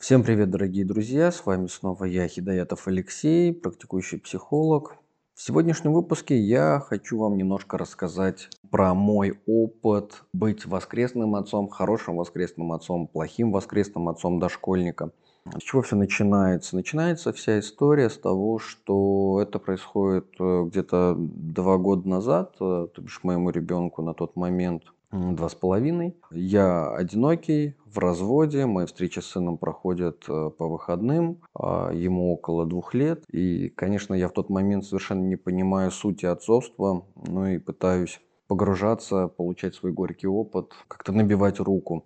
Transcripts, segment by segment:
Всем привет, дорогие друзья! С вами снова я, Хидаятов Алексей, практикующий психолог. В сегодняшнем выпуске я хочу вам немножко рассказать про мой опыт быть воскресным отцом, хорошим воскресным отцом, плохим воскресным отцом дошкольника. С чего все начинается? Начинается вся история с того, что это происходит э, где-то два года назад, э, то бишь моему ребенку на тот момент два с половиной. Я одинокий, в разводе, мои встречи с сыном проходят э, по выходным, а ему около двух лет. И, конечно, я в тот момент совершенно не понимаю сути отцовства, ну и пытаюсь погружаться, получать свой горький опыт, как-то набивать руку.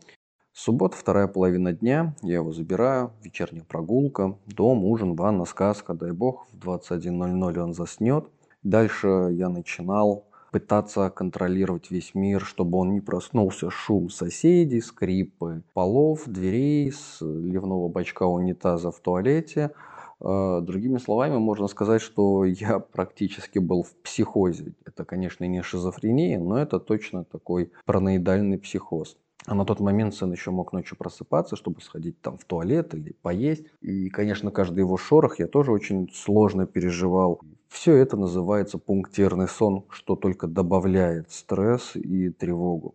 Суббота, вторая половина дня, я его забираю, вечерняя прогулка, дом, ужин, ванна, сказка, дай бог, в 21.00 он заснет. Дальше я начинал пытаться контролировать весь мир, чтобы он не проснулся. Шум соседей, скрипы полов, дверей, ливного бачка унитаза в туалете. А, другими словами, можно сказать, что я практически был в психозе. Это, конечно, не шизофрения, но это точно такой параноидальный психоз. А на тот момент сын еще мог ночью просыпаться, чтобы сходить там в туалет или поесть. И, конечно, каждый его шорох я тоже очень сложно переживал. Все это называется пунктирный сон, что только добавляет стресс и тревогу.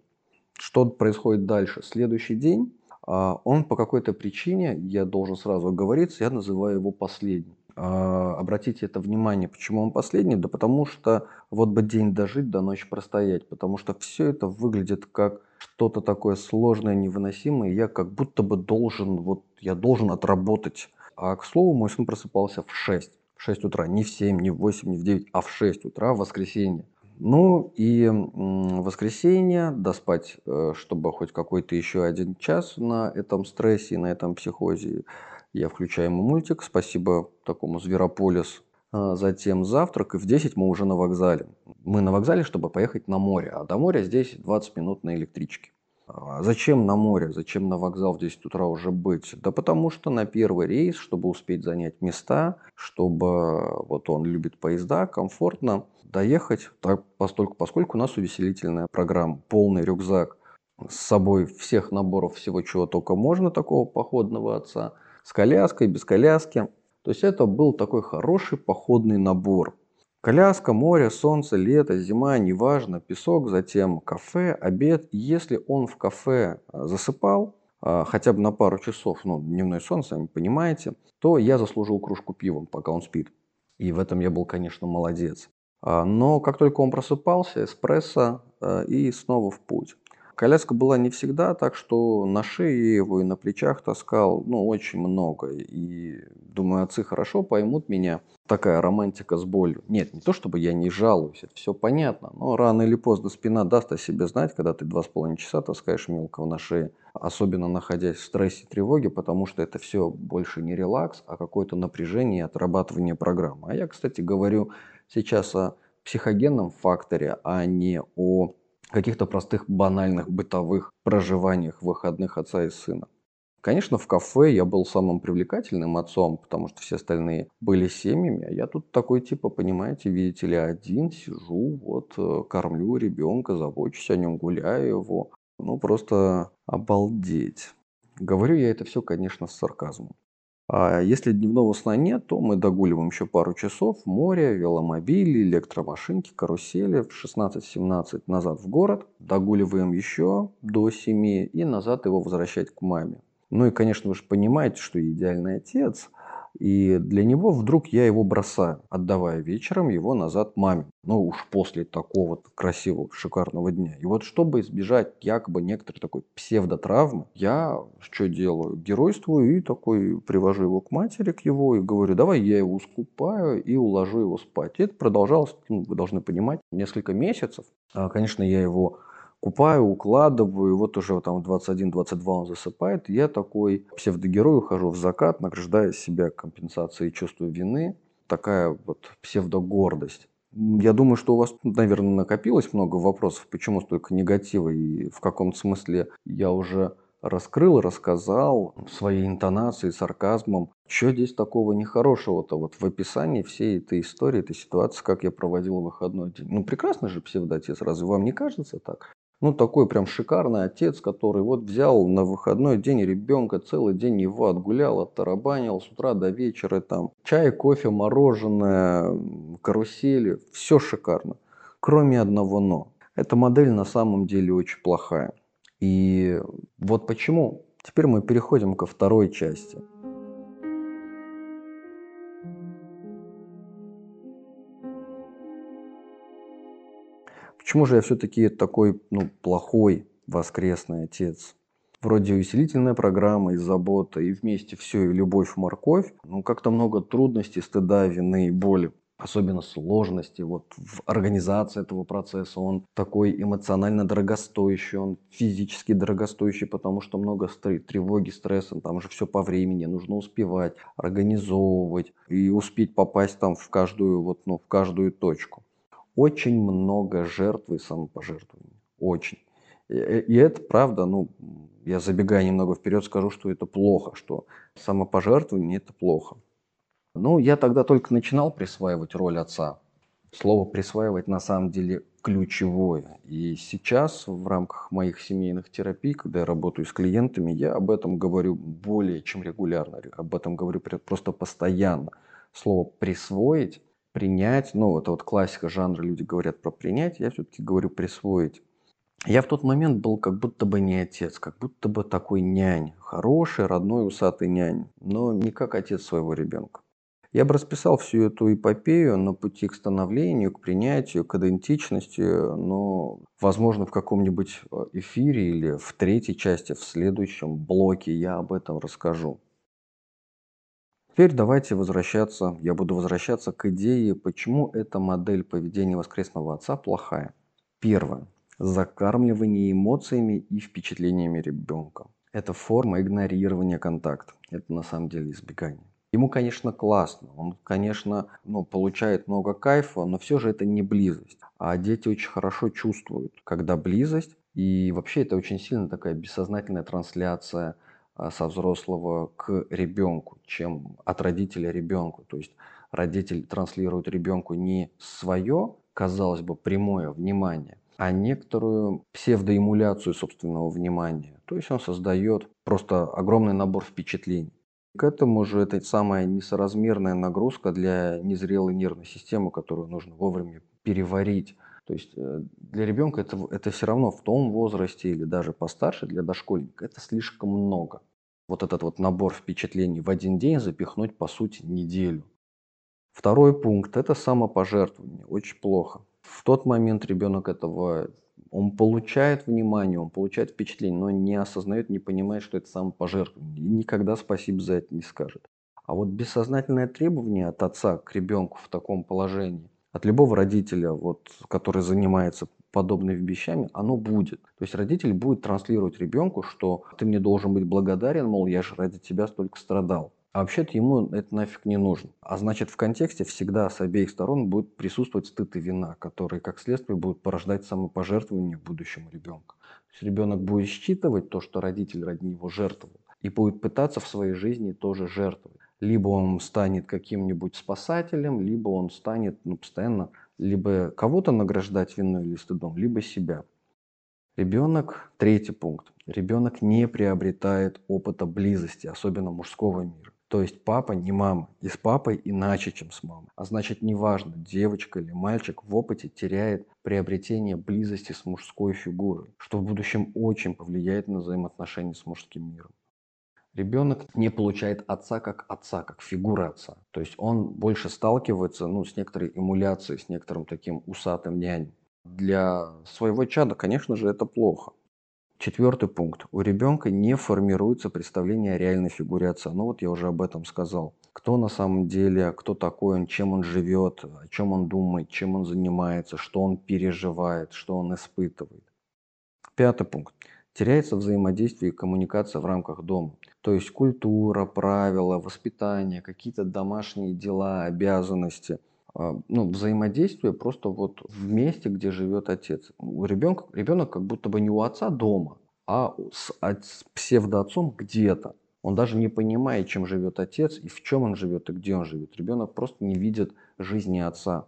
Что происходит дальше? Следующий день, а, он по какой-то причине, я должен сразу оговориться, я называю его последним. А, обратите это внимание, почему он последний? Да потому что вот бы день дожить, до ночи простоять, потому что все это выглядит как что-то такое сложное, невыносимое, я как будто бы должен, вот я должен отработать. А к слову, мой сын просыпался в 6, в 6 утра, не в 7, не в 8, не в 9, а в 6 утра в воскресенье. Ну и в воскресенье доспать, э, чтобы хоть какой-то еще один час на этом стрессе, на этом психозе. Я включаю ему мультик, спасибо такому Зверополис. А затем завтрак, и в 10 мы уже на вокзале. Мы на вокзале, чтобы поехать на море, а до моря здесь 20 минут на электричке. А зачем на море, зачем на вокзал в 10 утра уже быть? Да потому что на первый рейс, чтобы успеть занять места, чтобы, вот он любит поезда, комфортно доехать, так, постольку, поскольку у нас увеселительная программа, полный рюкзак с собой всех наборов всего, чего только можно, такого походного отца – с коляской, без коляски. То есть это был такой хороший походный набор. Коляска, море, солнце, лето, зима, неважно, песок, затем кафе, обед. Если он в кафе а, засыпал, а, хотя бы на пару часов, ну, дневной сон, сами понимаете, то я заслужил кружку пива, пока он спит. И в этом я был, конечно, молодец. А, но как только он просыпался, эспрессо и снова в путь. Коляска была не всегда, так что на шее его и на плечах таскал, ну, очень много. И думаю, отцы хорошо поймут меня. Такая романтика с болью. Нет, не то чтобы я не жалуюсь, это все понятно. Но рано или поздно спина даст о себе знать, когда ты два с половиной часа таскаешь мелкого на шее. Особенно находясь в стрессе и тревоге, потому что это все больше не релакс, а какое-то напряжение и отрабатывание программы. А я, кстати, говорю сейчас о психогенном факторе, а не о каких-то простых банальных бытовых проживаниях выходных отца и сына. Конечно, в кафе я был самым привлекательным отцом, потому что все остальные были семьями, а я тут такой типа, понимаете, видите ли, один сижу, вот, э, кормлю ребенка, забочусь о нем, гуляю его. Ну, просто обалдеть. Говорю я это все, конечно, с сарказмом. А если дневного сна нет, то мы догуливаем еще пару часов. Море, веломобили, электромашинки, карусели. В 16-17 назад в город. Догуливаем еще до 7 и назад его возвращать к маме. Ну и, конечно, вы же понимаете, что идеальный отец – и для него вдруг я его бросаю, отдавая вечером его назад маме. Ну уж после такого красивого, шикарного дня. И вот чтобы избежать якобы некоторой такой псевдотравмы, я что делаю? Геройствую и такой привожу его к матери, к его, и говорю, давай я его скупаю и уложу его спать. И это продолжалось, ну, вы должны понимать, несколько месяцев. А, конечно, я его купаю, укладываю, вот уже там 21-22 он засыпает, я такой псевдогерой ухожу в закат, награждая себя компенсацией чувства вины, такая вот псевдогордость. Я думаю, что у вас, наверное, накопилось много вопросов, почему столько негатива, и в каком смысле я уже раскрыл, рассказал своей интонацией, сарказмом. Что здесь такого нехорошего-то вот в описании всей этой истории, этой ситуации, как я проводил выходной день? Ну, прекрасный же псевдотец, разве вам не кажется так? Ну, такой прям шикарный отец, который вот взял на выходной день ребенка, целый день его отгулял, оттарабанил с утра до вечера, там чай, кофе, мороженое, карусели, все шикарно. Кроме одного «но». Эта модель на самом деле очень плохая. И вот почему. Теперь мы переходим ко второй части. Почему же я все-таки такой ну, плохой воскресный отец? Вроде усилительная программа и забота, и вместе все, и любовь, морковь. Ну, как-то много трудностей, стыда, вины и боли особенно сложности вот в организации этого процесса. Он такой эмоционально дорогостоящий, он физически дорогостоящий, потому что много тревоги, стресса, там же все по времени, нужно успевать, организовывать и успеть попасть там в каждую, вот, ну, в каждую точку. Очень много жертв и самопожертвований. Очень. И, и это правда, ну, я забегая немного вперед, скажу, что это плохо, что самопожертвование это плохо. Ну, я тогда только начинал присваивать роль отца. Слово «присваивать» на самом деле ключевое. И сейчас в рамках моих семейных терапий, когда я работаю с клиентами, я об этом говорю более чем регулярно. Об этом говорю просто постоянно. Слово «присвоить», «принять», ну, это вот классика жанра, люди говорят про «принять», я все-таки говорю «присвоить». Я в тот момент был как будто бы не отец, как будто бы такой нянь, хороший, родной, усатый нянь, но не как отец своего ребенка. Я бы расписал всю эту эпопею на пути к становлению, к принятию, к идентичности, но, возможно, в каком-нибудь э, эфире или в третьей части, в следующем блоке я об этом расскажу. Теперь давайте возвращаться, я буду возвращаться к идее, почему эта модель поведения воскресного отца плохая. Первое. Закармливание эмоциями и впечатлениями ребенка. Это форма игнорирования контакта. Это на самом деле избегание. Ему, конечно, классно, он, конечно, ну, получает много кайфа, но все же это не близость. А дети очень хорошо чувствуют, когда близость, и вообще это очень сильно такая бессознательная трансляция со взрослого к ребенку, чем от родителя ребенку. То есть родитель транслирует ребенку не свое, казалось бы, прямое внимание, а некоторую псевдоэмуляцию собственного внимания. То есть он создает просто огромный набор впечатлений. К этому же это самая несоразмерная нагрузка для незрелой нервной системы, которую нужно вовремя переварить. То есть э, для ребенка это, это все равно в том возрасте или даже постарше, для дошкольника, это слишком много. Вот этот вот набор впечатлений в один день запихнуть, по сути, неделю. Второй пункт – это самопожертвование. Очень плохо. В тот момент ребенок этого он получает внимание, он получает впечатление, но не осознает, не понимает, что это самопожертвование. И никогда спасибо за это не скажет. А вот бессознательное требование от отца к ребенку в таком положении, от любого родителя, вот, который занимается подобными вещами, оно будет. То есть родитель будет транслировать ребенку, что ты мне должен быть благодарен, мол, я же ради тебя столько страдал. А вообще-то ему это нафиг не нужно. А значит, в контексте всегда с обеих сторон будет присутствовать стыд и вина, которые, как следствие, будут порождать самопожертвование будущему ребенку. То есть ребенок будет считывать то, что родитель ради него жертвовал, и будет пытаться в своей жизни тоже жертвовать. Либо он станет каким-нибудь спасателем, либо он станет ну, постоянно либо кого-то награждать виной или стыдом, либо себя. Ребенок, третий пункт, ребенок не приобретает опыта близости, особенно мужского мира. То есть папа не мама, и с папой иначе, чем с мамой. А значит, неважно, девочка или мальчик в опыте теряет приобретение близости с мужской фигурой, что в будущем очень повлияет на взаимоотношения с мужским миром. Ребенок не получает отца как отца, как фигуры отца. То есть он больше сталкивается ну, с некоторой эмуляцией, с некоторым таким усатым нянем. Для своего чада, конечно же, это плохо. Четвертый пункт. У ребенка не формируется представление о реальной фигуре отца. Ну вот я уже об этом сказал. Кто на самом деле, кто такой он, чем он живет, о чем он думает, чем он занимается, что он переживает, что он испытывает. Пятый пункт. Теряется взаимодействие и коммуникация в рамках дома. То есть культура, правила, воспитание, какие-то домашние дела, обязанности – а, ну, взаимодействие просто вот в месте, где живет отец. У ребенка, ребенок как будто бы не у отца дома, а с, с псевдоотцом где-то. Он даже не понимает, чем живет отец и в чем он живет и где он живет. Ребенок просто не видит жизни отца.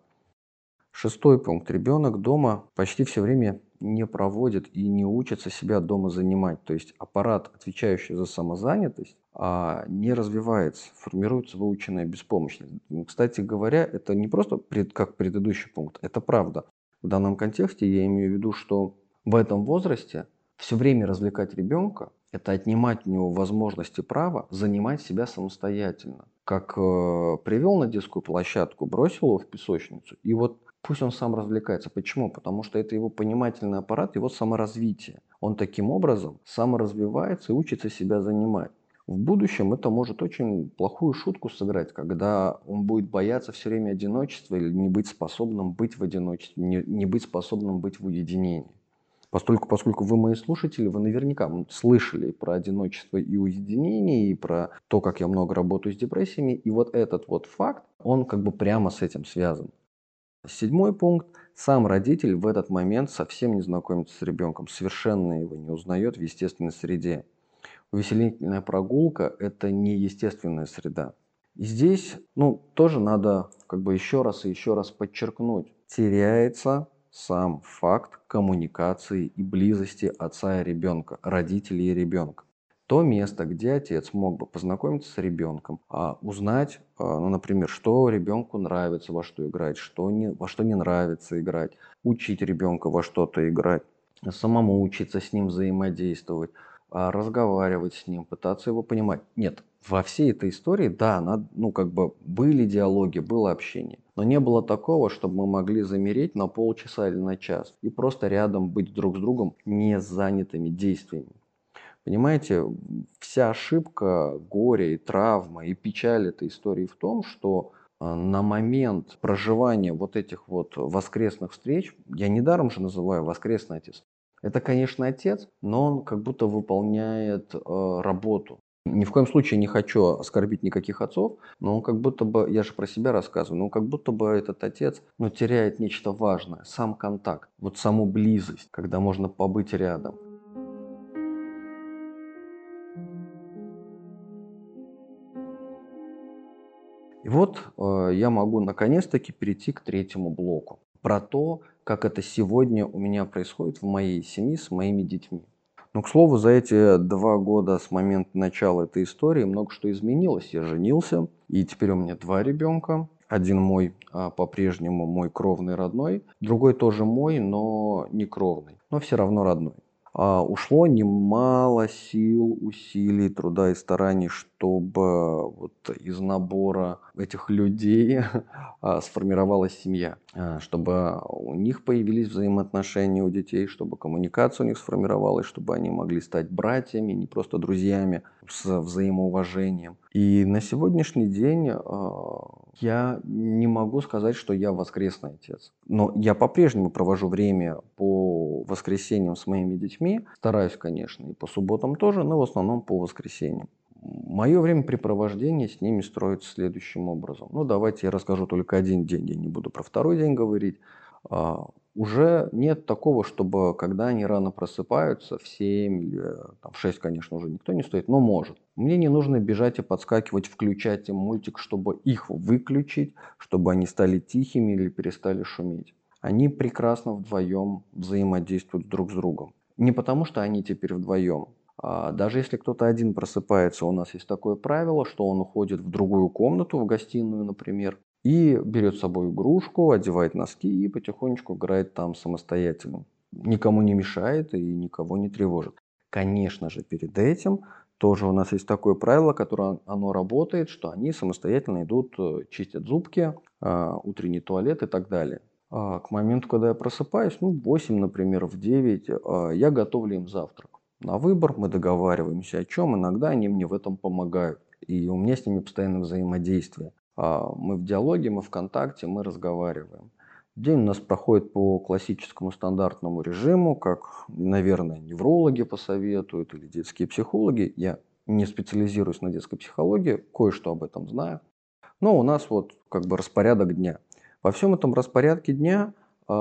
Шестой пункт. Ребенок дома почти все время не проводят и не учатся себя дома занимать. То есть аппарат, отвечающий за самозанятость, а, не развивается, формируется выученная беспомощность. Кстати говоря, это не просто пред, как предыдущий пункт, это правда. В данном контексте я имею в виду, что в этом возрасте все время развлекать ребенка – это отнимать у него возможности права занимать себя самостоятельно. Как э, привел на детскую площадку, бросил его в песочницу, и вот пусть он сам развлекается. Почему? Потому что это его понимательный аппарат, его саморазвитие. Он таким образом саморазвивается и учится себя занимать. В будущем это может очень плохую шутку сыграть, когда он будет бояться все время одиночества или не быть способным быть в одиночестве, не, не быть способным быть в уединении. Поскольку, поскольку вы мои слушатели, вы наверняка слышали про одиночество и уединение, и про то, как я много работаю с депрессиями. И вот этот вот факт, он как бы прямо с этим связан. Седьмой пункт. Сам родитель в этот момент совсем не знакомится с ребенком, совершенно его не узнает в естественной среде. Увеселительная прогулка – это не естественная среда. И здесь, ну, тоже надо как бы еще раз и еще раз подчеркнуть. Теряется сам факт коммуникации и близости отца и ребенка, родителей и ребенка. То место, где отец мог бы познакомиться с ребенком, а узнать, а, ну, например, что ребенку нравится, во что играть, что не, во что не нравится играть, учить ребенка во что-то играть, самому учиться с ним взаимодействовать, а, разговаривать с ним, пытаться его понимать. Нет, во всей этой истории, да, надо, ну, как бы были диалоги, было общение. Но не было такого, чтобы мы могли замереть на полчаса или на час и просто рядом быть друг с другом не занятыми действиями. Понимаете, вся ошибка, горе и травма и печаль этой истории в том, что а, на момент проживания вот этих вот воскресных встреч, я недаром же называю воскресный отец, это, конечно, отец, но он как будто выполняет э, работу. Ни в коем случае не хочу оскорбить никаких отцов, но он как будто бы, я же про себя рассказываю, но он как будто бы этот отец ну, теряет нечто важное, сам контакт, вот саму близость, когда можно побыть рядом. И вот э, я могу наконец-таки перейти к третьему блоку. Про то, как это сегодня у меня происходит в моей семье с моими детьми. Но, к слову, за эти два года с момента начала этой истории много что изменилось. Я женился, и теперь у меня два ребенка. Один мой а, по-прежнему мой кровный родной, другой тоже мой, но не кровный, но все равно родной. А, ушло немало сил, усилий, труда и стараний, чтобы вот из набора этих людей а, сформировалась семья, а, чтобы у них появились взаимоотношения у детей, чтобы коммуникация у них сформировалась, чтобы они могли стать братьями, не просто друзьями, с взаимоуважением. И на сегодняшний день я не могу сказать, что я воскресный отец. Но я по-прежнему провожу время по воскресеньям с моими детьми. Стараюсь, конечно, и по субботам тоже, но в основном по воскресеньям. Мое времяпрепровождение с ними строится следующим образом. Ну, давайте я расскажу только один день, я не буду про второй день говорить. Уже нет такого, чтобы когда они рано просыпаются, в 7 или там, в 6, конечно, уже никто не стоит, но может. Мне не нужно бежать и подскакивать, включать им мультик, чтобы их выключить, чтобы они стали тихими или перестали шуметь. Они прекрасно вдвоем взаимодействуют друг с другом. Не потому, что они теперь вдвоем. А даже если кто-то один просыпается, у нас есть такое правило, что он уходит в другую комнату, в гостиную, например, и берет с собой игрушку, одевает носки и потихонечку играет там самостоятельно. Никому не мешает и никого не тревожит. Конечно же, перед этим тоже у нас есть такое правило, которое оно работает, что они самостоятельно идут, э, чистят зубки, а, утренний туалет и так далее. А к моменту, когда я просыпаюсь, ну, в 8, например, в 9, а, я готовлю им завтрак. На выбор мы договариваемся о чем, иногда они мне в этом помогают. И у меня с ними постоянно взаимодействие. А, мы в диалоге, мы в контакте, мы разговариваем. День у нас проходит по классическому стандартному режиму, как, наверное, неврологи посоветуют или детские психологи. Я не специализируюсь на детской психологии, кое-что об этом знаю. Но у нас вот как бы распорядок дня. Во всем этом распорядке дня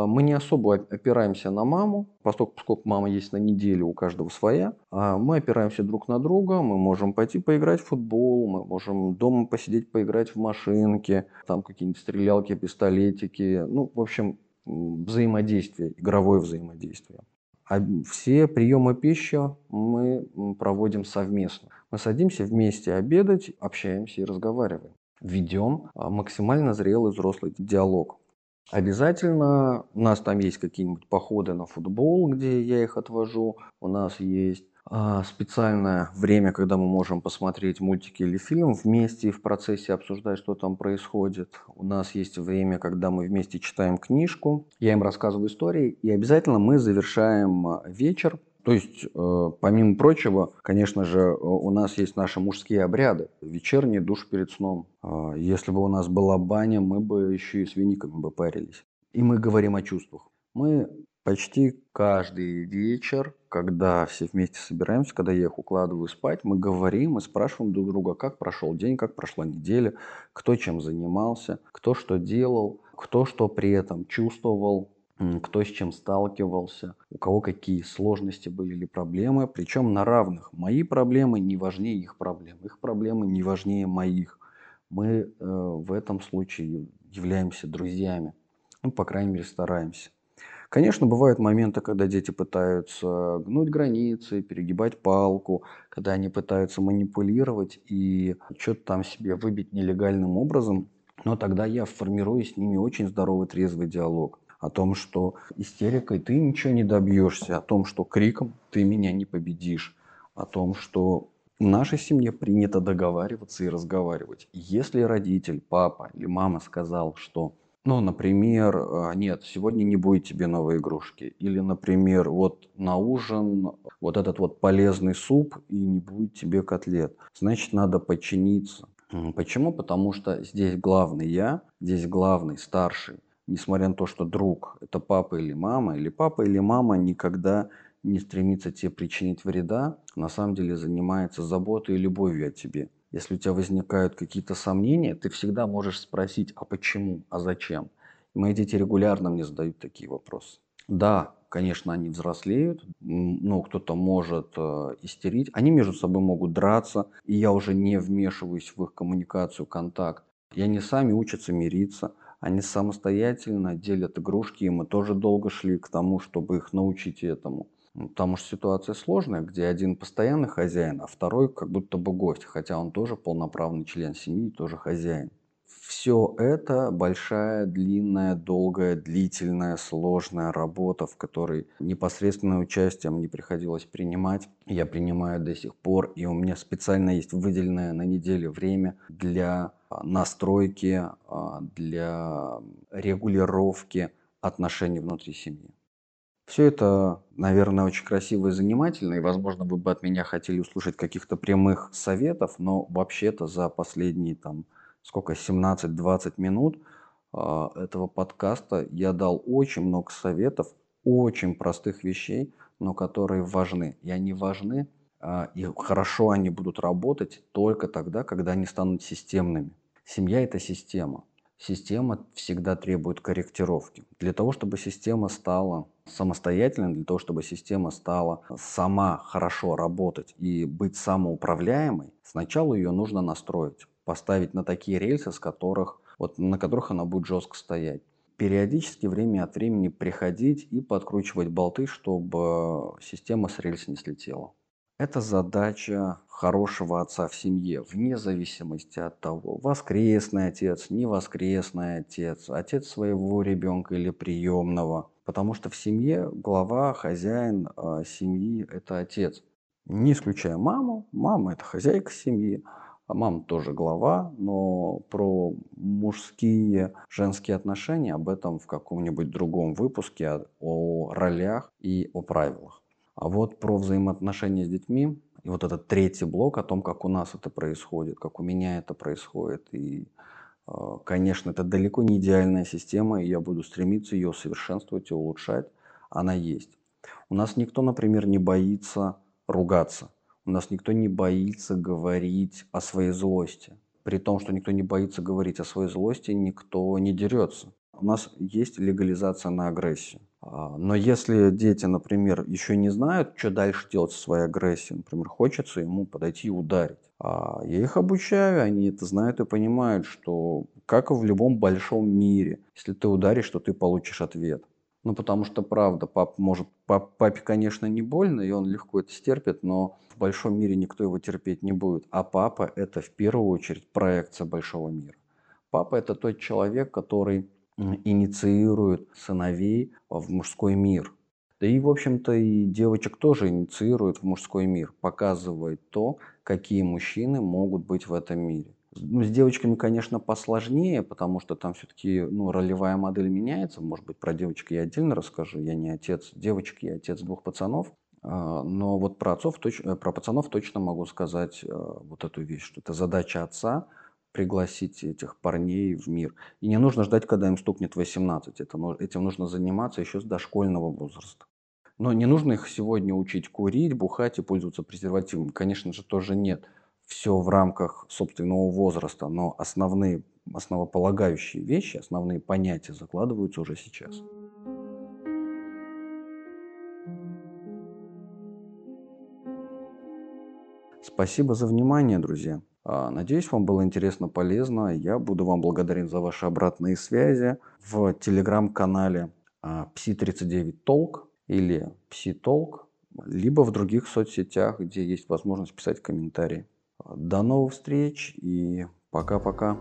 мы не особо опираемся на маму, поскольку, мама есть на неделю, у каждого своя. А мы опираемся друг на друга, мы можем пойти поиграть в футбол, мы можем дома посидеть, поиграть в машинке, там какие-нибудь стрелялки, пистолетики. Ну, в общем, взаимодействие, игровое взаимодействие. А все приемы пищи мы проводим совместно. Мы садимся вместе обедать, общаемся и разговариваем. Ведем а, максимально зрелый взрослый диалог. Обязательно у нас там есть какие-нибудь походы на футбол, где я их отвожу. У нас есть а, специальное время, когда мы можем посмотреть мультики или фильм вместе и в процессе обсуждать, что там происходит. У нас есть время, когда мы вместе читаем книжку, я им рассказываю истории, и обязательно мы завершаем а, вечер то есть, э, помимо прочего, конечно же, у нас есть наши мужские обряды. Вечерний душ перед сном. Э, если бы у нас была баня, мы бы еще и с вениками бы парились. И мы говорим о чувствах. Мы почти каждый вечер, когда все вместе собираемся, когда я их укладываю спать, мы говорим и спрашиваем друг друга, как прошел день, как прошла неделя, кто чем занимался, кто что делал, кто что при этом чувствовал, кто с чем сталкивался, у кого какие сложности были или проблемы, причем на равных. Мои проблемы не важнее их проблем, их проблемы не важнее моих. Мы э, в этом случае являемся друзьями, ну, по крайней мере, стараемся. Конечно, бывают моменты, когда дети пытаются гнуть границы, перегибать палку, когда они пытаются манипулировать и что-то там себе выбить нелегальным образом, но тогда я формирую с ними очень здоровый трезвый диалог о том, что истерикой ты ничего не добьешься, о том, что криком ты меня не победишь, о том, что в нашей семье принято договариваться и разговаривать. Если родитель, папа или мама сказал, что ну, например, «А, нет, сегодня не будет тебе новой игрушки. Или, например, вот на ужин вот этот вот полезный суп и не будет тебе котлет. Значит, надо подчиниться. Почему? Потому что здесь главный я, здесь главный старший несмотря на то, что друг – это папа или мама, или папа или мама никогда не стремится тебе причинить вреда, на самом деле занимается заботой и любовью о тебе. Если у тебя возникают какие-то сомнения, ты всегда можешь спросить, а почему, а зачем? Мои дети регулярно мне задают такие вопросы. Да, конечно, они взрослеют, ну, кто-то может э, истерить, они между собой могут драться, и я уже не вмешиваюсь в их коммуникацию, контакт. И они сами учатся мириться, они самостоятельно делят игрушки, и мы тоже долго шли к тому, чтобы их научить этому. Ну, потому что ситуация сложная, где один постоянный хозяин, а второй как будто бы гость, хотя он тоже полноправный член семьи, тоже хозяин. Все это большая, длинная, долгая, длительная, сложная работа, в которой непосредственное участие мне приходилось принимать. Я принимаю до сих пор, и у меня специально есть выделенное на неделю время для настройки, а, для регулировки отношений внутри семьи. Все это, наверное, очень красиво и занимательно, и, возможно, вы бы от меня хотели услышать каких-то прямых советов, но вообще-то за последние там сколько, 17-20 минут а, этого подкаста я дал очень много советов, очень простых вещей, но которые важны. И они важны, а, и хорошо они будут работать только тогда, когда они станут системными. Семья – это система. Система всегда требует корректировки. Для того, чтобы система стала самостоятельной, для того, чтобы система стала сама хорошо работать и быть самоуправляемой, сначала ее нужно настроить поставить на такие рельсы, с которых, вот, на которых она будет жестко стоять. Периодически, время от времени приходить и подкручивать болты, чтобы система с рельс не слетела. Это задача хорошего отца в семье, вне зависимости от того, воскресный отец, не воскресный отец, отец своего ребенка или приемного. Потому что в семье глава, хозяин э, семьи – это отец. Не исключая маму, мама – это хозяйка семьи, мама тоже глава, но про мужские, женские отношения об этом в каком-нибудь другом выпуске о, о ролях и о правилах. А вот про взаимоотношения с детьми и вот этот третий блок о том, как у нас это происходит, как у меня это происходит. И, а, конечно, это далеко не идеальная система, и я буду стремиться ее совершенствовать и улучшать. Она есть. У нас никто, например, не боится ругаться. У нас никто не боится говорить о своей злости. При том, что никто не боится говорить о своей злости, никто не дерется. У нас есть легализация на агрессию. А, но если дети, например, еще не знают, что дальше делать со своей агрессией, например, хочется ему подойти и ударить. А я их обучаю, они это знают и понимают, что как и в любом большом мире. Если ты ударишь, то ты получишь ответ. Ну, потому что, правда, пап может, пап, папе, конечно, не больно, и он легко это стерпит, но в большом мире никто его терпеть не будет. А папа – это в первую очередь проекция большого мира. Папа – это тот человек, который инициирует сыновей в мужской мир. Да и, в общем-то, и девочек тоже инициирует в мужской мир, показывает то, какие мужчины могут быть в этом мире. Ну, с девочками, конечно, посложнее, потому что там все-таки ну, ролевая модель меняется. Может быть, про девочек я отдельно расскажу. Я не отец девочек, я отец двух пацанов. А, но вот про отцов, э, про пацанов точно могу сказать э, вот эту вещь, что это задача отца пригласить этих парней в мир. И не нужно ждать, когда им стукнет 18. Это, этим нужно заниматься еще с дошкольного возраста. Но не нужно их сегодня учить курить, бухать и пользоваться презервативом. Конечно же, тоже нет все в рамках собственного возраста, но основные, основополагающие вещи, основные понятия закладываются уже сейчас. Спасибо за внимание, друзья. А, надеюсь, вам было интересно, полезно. Я буду вам благодарен за ваши обратные связи в телеграм-канале Psi39 Talk или Psi Talk, либо в других соцсетях, где есть возможность писать комментарии. До новых встреч и пока-пока.